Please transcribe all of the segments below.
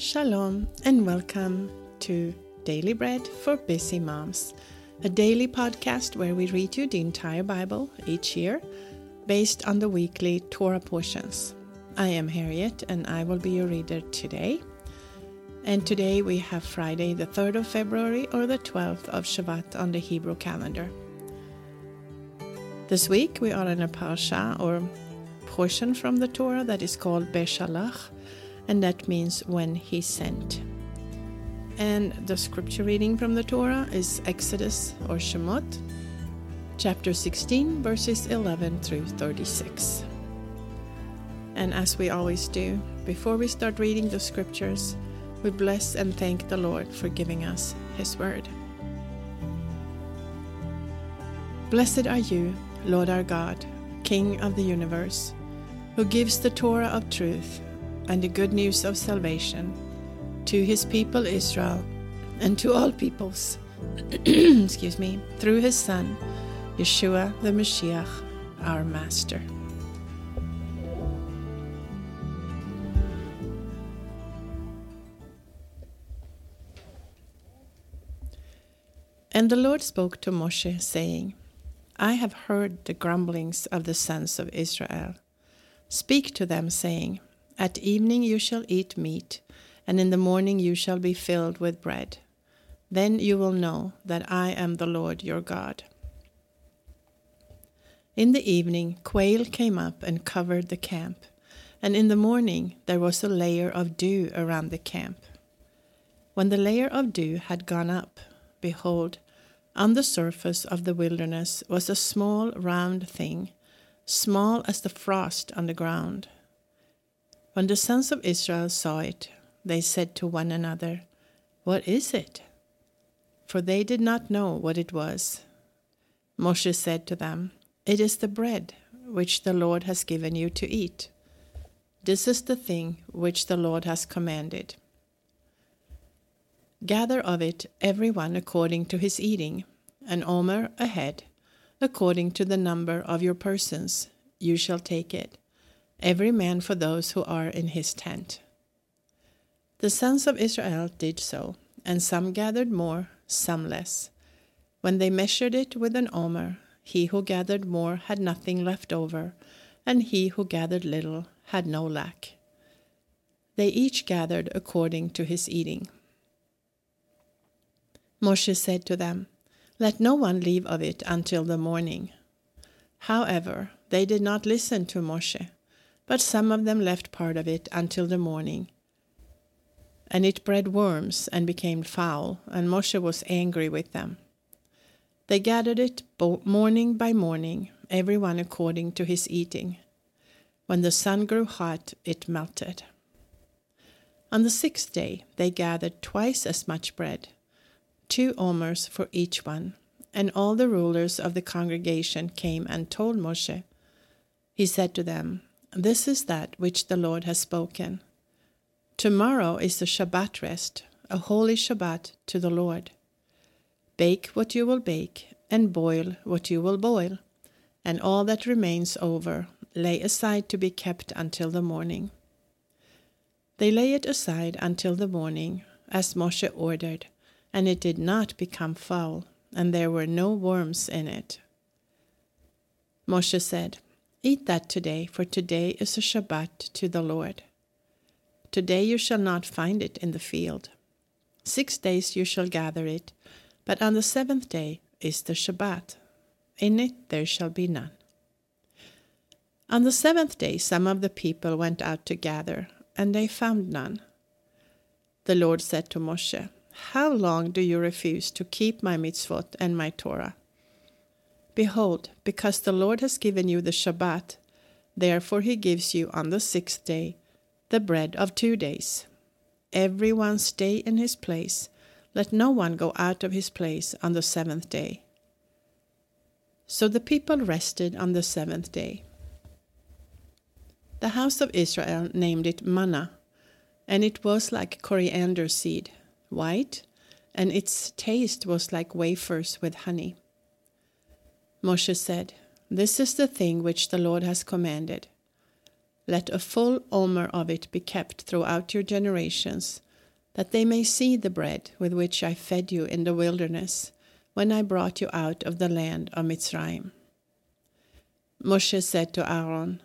Shalom and welcome to Daily Bread for Busy Moms, a daily podcast where we read you the entire Bible each year based on the weekly Torah portions. I am Harriet and I will be your reader today. And today we have Friday, the 3rd of February or the 12th of Shevat on the Hebrew calendar. This week we are in a parsha or portion from the Torah that is called Beshalach, and that means when he sent. And the scripture reading from the Torah is Exodus or Shemot, chapter 16, verses 11 through 36. And as we always do, before we start reading the scriptures, we bless and thank the Lord for giving us His word. Blessed are you, Lord our God, King of the universe, who gives the Torah of truth and the good news of salvation to his people Israel and to all peoples, excuse me, through his Son, Yeshua the Mashiach, our Master. And the Lord spoke to Moshe, saying, I have heard the grumblings of the sons of Israel. Speak to them, saying, At evening you shall eat meat, and in the morning you shall be filled with bread. Then you will know that I am the Lord your God. In the evening, quail came up and covered the camp, and in the morning there was a layer of dew around the camp. When the layer of dew had gone up, behold, on the surface of the wilderness was a small round thing, small as the frost on the ground. When the sons of Israel saw it, they said to one another, What is it? For they did not know what it was. Moshe said to them, It is the bread which the Lord has given you to eat. This is the thing which the Lord has commanded. Gather of it every one according to his eating, an omer a head, according to the number of your persons, you shall take it, every man for those who are in his tent. The sons of Israel did so, and some gathered more, some less. When they measured it with an omer, he who gathered more had nothing left over, and he who gathered little had no lack. They each gathered according to his eating. Moshe said to them, Let no one leave of it until the morning. However, they did not listen to Moshe, but some of them left part of it until the morning. And it bred worms and became foul, and Moshe was angry with them. They gathered it morning by morning, every one according to his eating. When the sun grew hot, it melted. On the sixth day, they gathered twice as much bread two omers for each one. And all the rulers of the congregation came and told Moshe. He said to them, This is that which the Lord has spoken. Tomorrow is the Shabbat rest, a holy Shabbat to the Lord. Bake what you will bake, and boil what you will boil, and all that remains over lay aside to be kept until the morning. They lay it aside until the morning, as Moshe ordered and it did not become foul, and there were no worms in it. Moshe said, Eat that today, for today is a Shabbat to the Lord. Today you shall not find it in the field. Six days you shall gather it, but on the seventh day is the Shabbat. In it there shall be none. On the seventh day some of the people went out to gather, and they found none. The Lord said to Moshe, how long do you refuse to keep my mitzvot and my Torah? Behold, because the Lord has given you the Shabbat, therefore he gives you on the sixth day the bread of two days. Every one stay in his place, let no one go out of his place on the seventh day. So the people rested on the seventh day. The house of Israel named it manna, and it was like coriander seed white, and its taste was like wafers with honey. Moshe said, This is the thing which the Lord has commanded. Let a full omer of it be kept throughout your generations, that they may see the bread with which I fed you in the wilderness when I brought you out of the land of Mitzrayim. Moshe said to Aaron,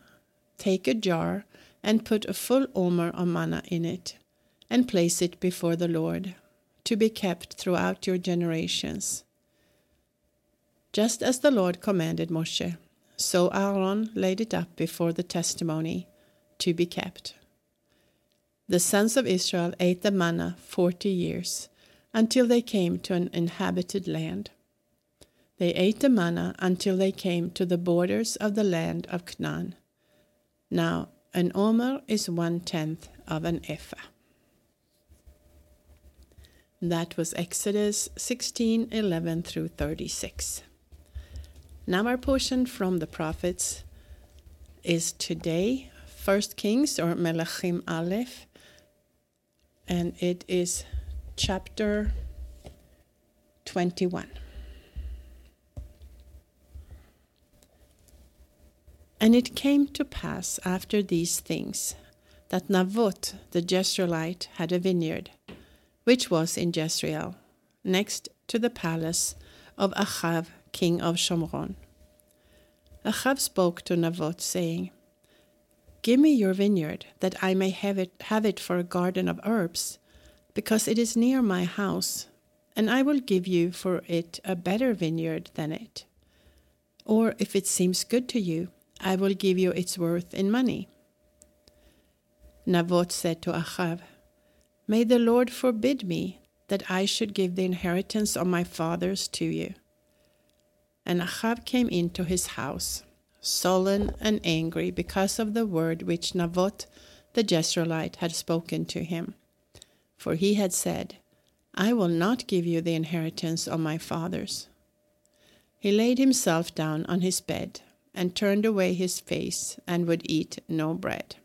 Take a jar and put a full omer of manna in it, and place it before the Lord, to be kept throughout your generations. Just as the Lord commanded Moshe, so Aaron laid it up before the testimony, to be kept. The sons of Israel ate the manna forty years, until they came to an inhabited land. They ate the manna until they came to the borders of the land of Canaan. Now, an omer is one tenth of an ephah. That was Exodus 16 11 through 36. Now, our portion from the prophets is today, First Kings or Melachim Aleph, and it is chapter 21. And it came to pass after these things that Navot the Jezreelite had a vineyard, which was in Jezreel, next to the palace of Achav king of Shomron. Achav spoke to Naboth, saying, Give me your vineyard, that I may have it, have it for a garden of herbs, because it is near my house, and I will give you for it a better vineyard than it. Or if it seems good to you, I will give you its worth in money. Naboth said to Achav, May the Lord forbid me that I should give the inheritance of my fathers to you. And Achav came into his house, sullen and angry because of the word which Naboth the Jezreelite had spoken to him. For he had said, I will not give you the inheritance of my fathers. He laid himself down on his bed and turned away his face and would eat no bread.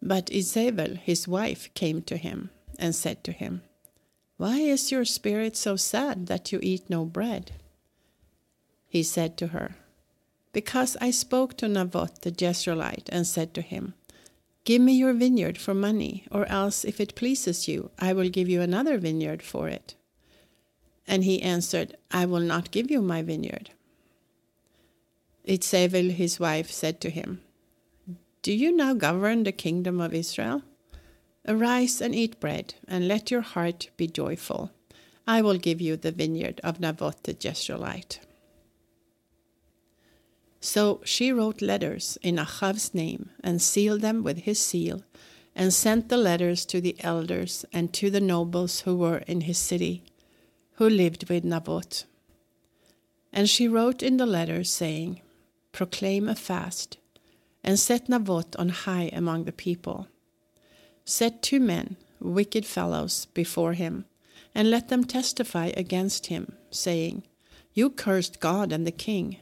But Izabel, his wife, came to him and said to him, Why is your spirit so sad that you eat no bread? He said to her, Because I spoke to Naboth the Jezreelite and said to him, Give me your vineyard for money, or else, if it pleases you, I will give you another vineyard for it. And he answered, I will not give you my vineyard. Itzebel, his wife, said to him, Do you now govern the kingdom of Israel? Arise and eat bread, and let your heart be joyful. I will give you the vineyard of Naboth the Jezreelite. So she wrote letters in Achav's name and sealed them with his seal, and sent the letters to the elders and to the nobles who were in his city, who lived with Naboth. And she wrote in the letters, saying, proclaim a fast, and set Naboth on high among the people. Set two men, wicked fellows, before him, and let them testify against him, saying, You cursed God and the king.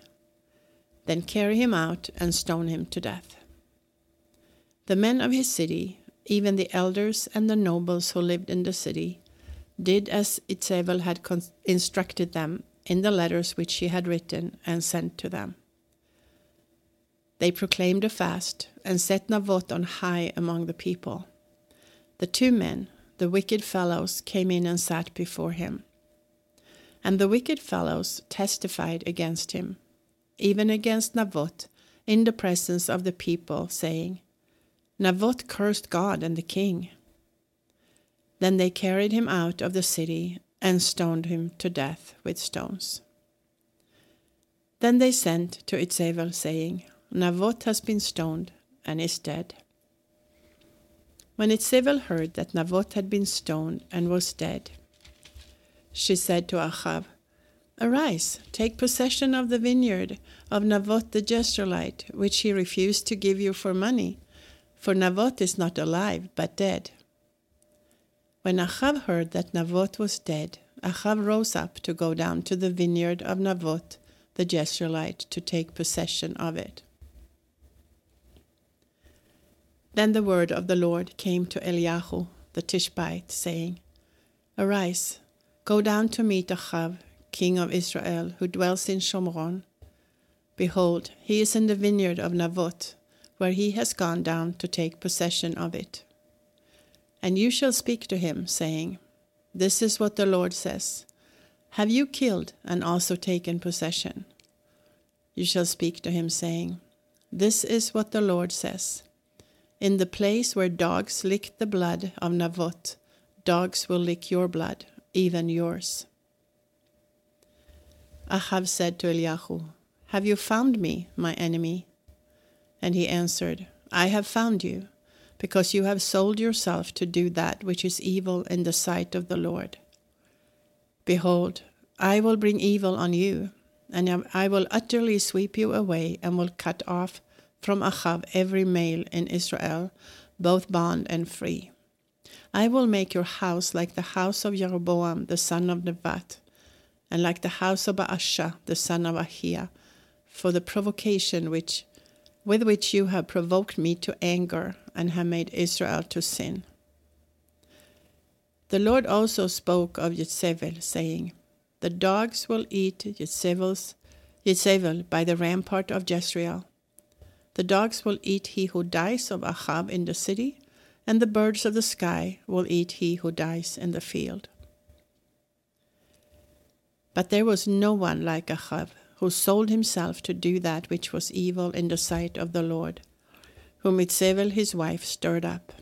Then carry him out and stone him to death. The men of his city, even the elders and the nobles who lived in the city, did as Itzebel had instructed them in the letters which she had written and sent to them. They proclaimed a fast and set Navot on high among the people. The two men, the wicked fellows, came in and sat before him. And the wicked fellows testified against him, even against Naboth, in the presence of the people, saying, Naboth cursed God and the king. Then they carried him out of the city and stoned him to death with stones. Then they sent to Itzebel, saying, Naboth has been stoned and is dead. When Itzebel heard that Naboth had been stoned and was dead, she said to Achav, Arise, take possession of the vineyard of Naboth the Jezreelite, which he refused to give you for money, for Naboth is not alive, but dead. When Achav heard that Naboth was dead, Achav rose up to go down to the vineyard of Naboth the Jezreelite to take possession of it. Then the word of the Lord came to Eliyahu the Tishbite, saying, Arise, go down to meet Achav, king of Israel, who dwells in Shomron. Behold, he is in the vineyard of Naboth, where he has gone down to take possession of it. And you shall speak to him, saying, This is what the Lord says Have you killed and also taken possession? You shall speak to him, saying, This is what the Lord says In the place where dogs licked the blood of Navot, dogs will lick your blood, even yours. Ahav said to Eliyahu, Have you found me, my enemy? And he answered, I have found you because you have sold yourself to do that which is evil in the sight of the Lord. Behold, I will bring evil on you, and I will utterly sweep you away, and will cut off from Achav every male in Israel, both bond and free. I will make your house like the house of Jeroboam the son of Nebat, and like the house of Baasha the son of Ahiah, for the provocation which with which you have provoked me to anger and have made Israel to sin. The Lord also spoke of Jezebel, saying, The dogs will eat Jezebel's, Jezebel by the rampart of Jezreel. The dogs will eat he who dies of Ahab in the city, and the birds of the sky will eat he who dies in the field. But there was no one like Ahab who sold himself to do that which was evil in the sight of the Lord, whom Jezebel his wife stirred up.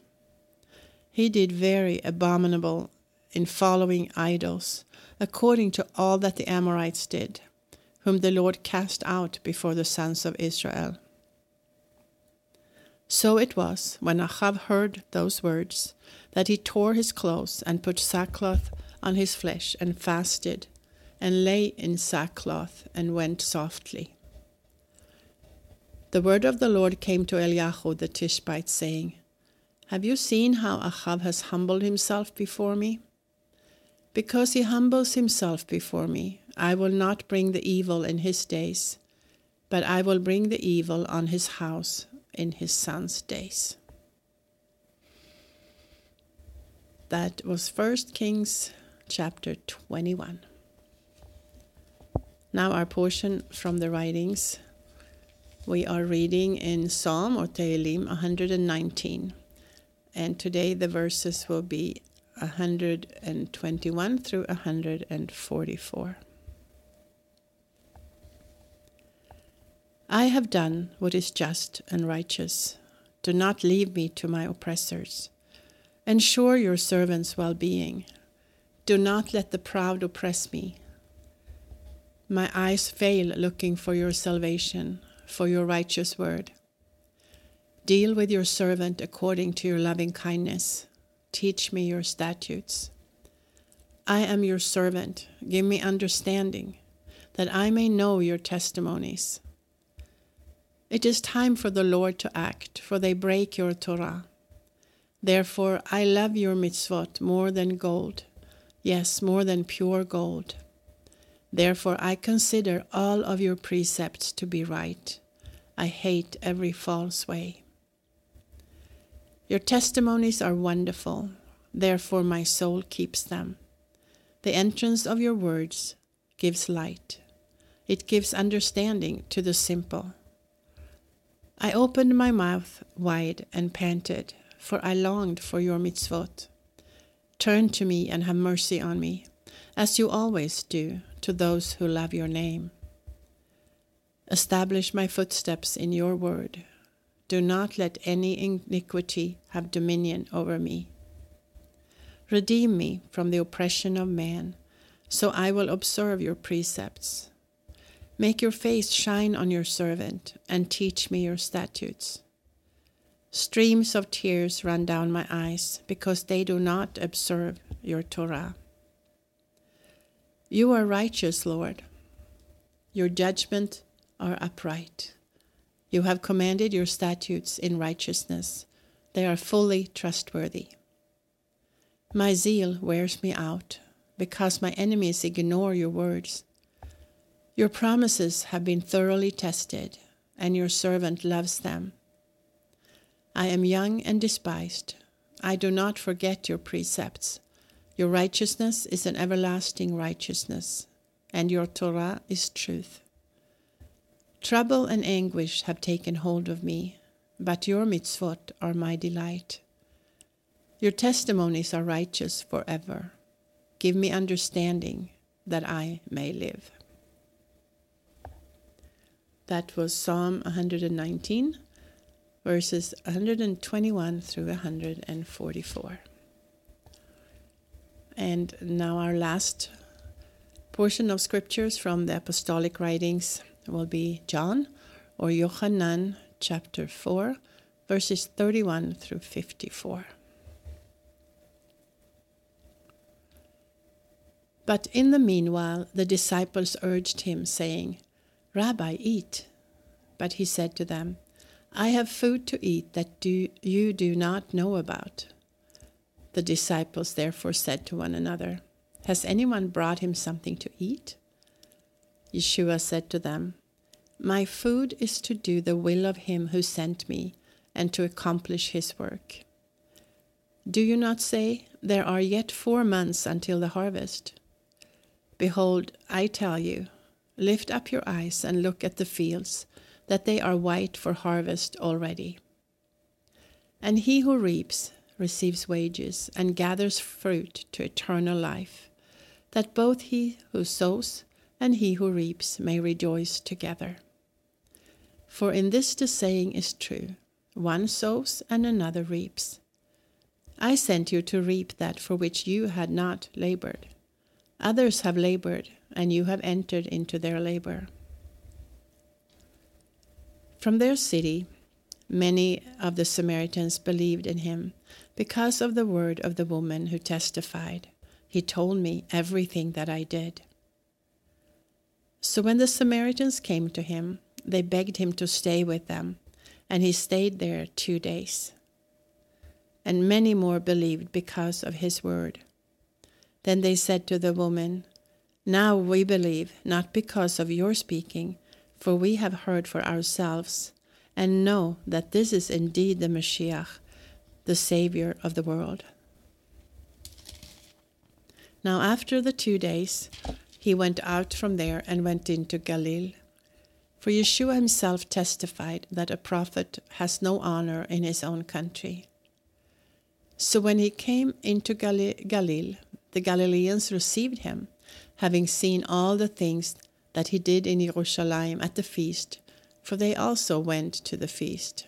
He did very abominable in following idols, according to all that the Amorites did, whom the Lord cast out before the sons of Israel. So it was, when Ahab heard those words, that he tore his clothes and put sackcloth on his flesh and fasted and lay in sackcloth and went softly. The word of the Lord came to Eliyahu the Tishbite, saying, Have you seen how Ahab has humbled himself before me? Because he humbles himself before me, I will not bring the evil in his days, but I will bring the evil on his house in his son's days. That was 1 Kings chapter 21. Now, our portion from the writings. We are reading in Psalm or Tehillim 119. And today the verses will be 121 through 144. I have done what is just and righteous. Do not leave me to my oppressors. Ensure your servant's well being. Do not let the proud oppress me my eyes fail looking for your salvation, for your righteous word. Deal with your servant according to your loving kindness. Teach me your statutes. I am your servant. Give me understanding, that I may know your testimonies. It is time for the Lord to act, for they break your Torah. Therefore, I love your mitzvot more than gold, yes, more than pure gold. Therefore, I consider all of your precepts to be right. I hate every false way. Your testimonies are wonderful, therefore, my soul keeps them. The entrance of your words gives light, it gives understanding to the simple. I opened my mouth wide and panted, for I longed for your mitzvot. Turn to me and have mercy on me, as you always do to those who love your name. Establish my footsteps in your word. Do not let any iniquity have dominion over me. Redeem me from the oppression of man, so I will observe your precepts. Make your face shine on your servant, and teach me your statutes. Streams of tears run down my eyes, because they do not observe your Torah. You are righteous, Lord. Your judgments are upright. You have commanded your statutes in righteousness. They are fully trustworthy. My zeal wears me out because my enemies ignore your words. Your promises have been thoroughly tested, and your servant loves them. I am young and despised. I do not forget your precepts. Your righteousness is an everlasting righteousness, and your Torah is truth. Trouble and anguish have taken hold of me, but your mitzvot are my delight. Your testimonies are righteous forever. Give me understanding that I may live. That was Psalm 119, verses 121 through 144. And now our last portion of scriptures from the apostolic writings will be John or Yohanan chapter 4, verses 31 through 54. But in the meanwhile, the disciples urged him, saying, Rabbi, eat. But he said to them, I have food to eat that do, you do not know about. The disciples therefore said to one another, Has anyone brought him something to eat? Yeshua said to them, My food is to do the will of him who sent me and to accomplish his work. Do you not say, There are yet four months until the harvest? Behold, I tell you, lift up your eyes and look at the fields, that they are white for harvest already. And he who reaps receives wages and gathers fruit to eternal life, that both he who sows and he who reaps may rejoice together. For in this the saying is true one sows and another reaps. I sent you to reap that for which you had not labored. Others have labored, and you have entered into their labor. From their city, many of the Samaritans believed in him because of the word of the woman who testified, He told me everything that I did. So when the Samaritans came to him, they begged him to stay with them, and he stayed there two days. And many more believed because of his word. Then they said to the woman, Now we believe, not because of your speaking, for we have heard for ourselves, and know that this is indeed the Messiah, the Savior of the world. Now, after the two days, he went out from there and went into Galilee. For Yeshua himself testified that a prophet has no honor in his own country. So when he came into Galilee, the Galileans received him, having seen all the things that he did in Jerusalem at the feast, for they also went to the feast.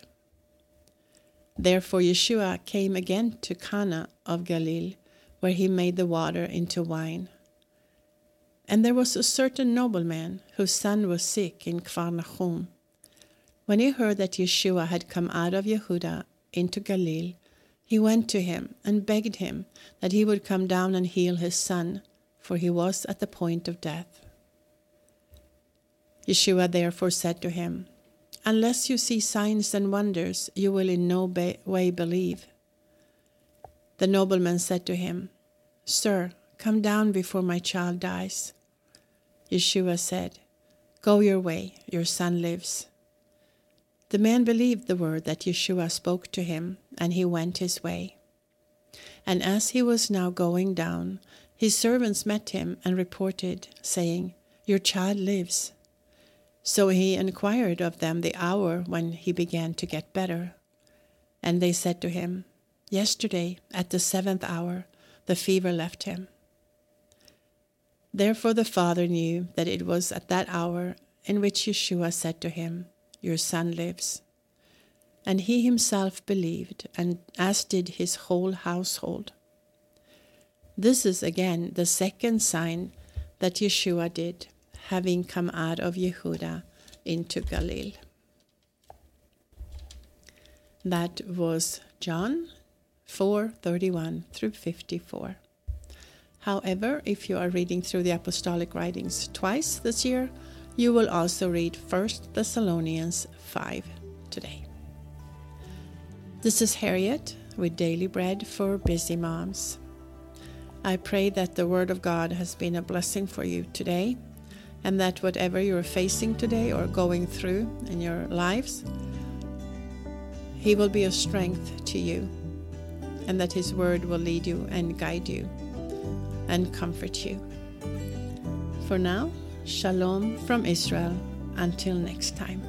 Therefore Yeshua came again to Cana of Galilee, where he made the water into wine. And there was a certain nobleman whose son was sick in Kafarnachum. When he heard that Yeshua had come out of Yehuda into Galilee, he went to him and begged him that he would come down and heal his son, for he was at the point of death. Yeshua therefore said to him, Unless you see signs and wonders, you will in no way believe. The nobleman said to him, Sir, come down before my child dies. Yeshua said, Go your way, your son lives. The man believed the word that Yeshua spoke to him, and he went his way. And as he was now going down, his servants met him and reported, saying, Your child lives. So he inquired of them the hour when he began to get better. And they said to him, Yesterday, at the seventh hour, the fever left him. Therefore the father knew that it was at that hour in which Yeshua said to him, your son lives. And he himself believed, and as did his whole household. This is again the second sign that Yeshua did, having come out of Yehuda into Galil. That was John 4:31 through 54. However, if you are reading through the apostolic writings twice this year, you will also read 1 Thessalonians 5 today. This is Harriet with Daily Bread for Busy Moms. I pray that the Word of God has been a blessing for you today, and that whatever you're facing today or going through in your lives, He will be a strength to you, and that His Word will lead you and guide you and comfort you. For now, Shalom from Israel. Until next time.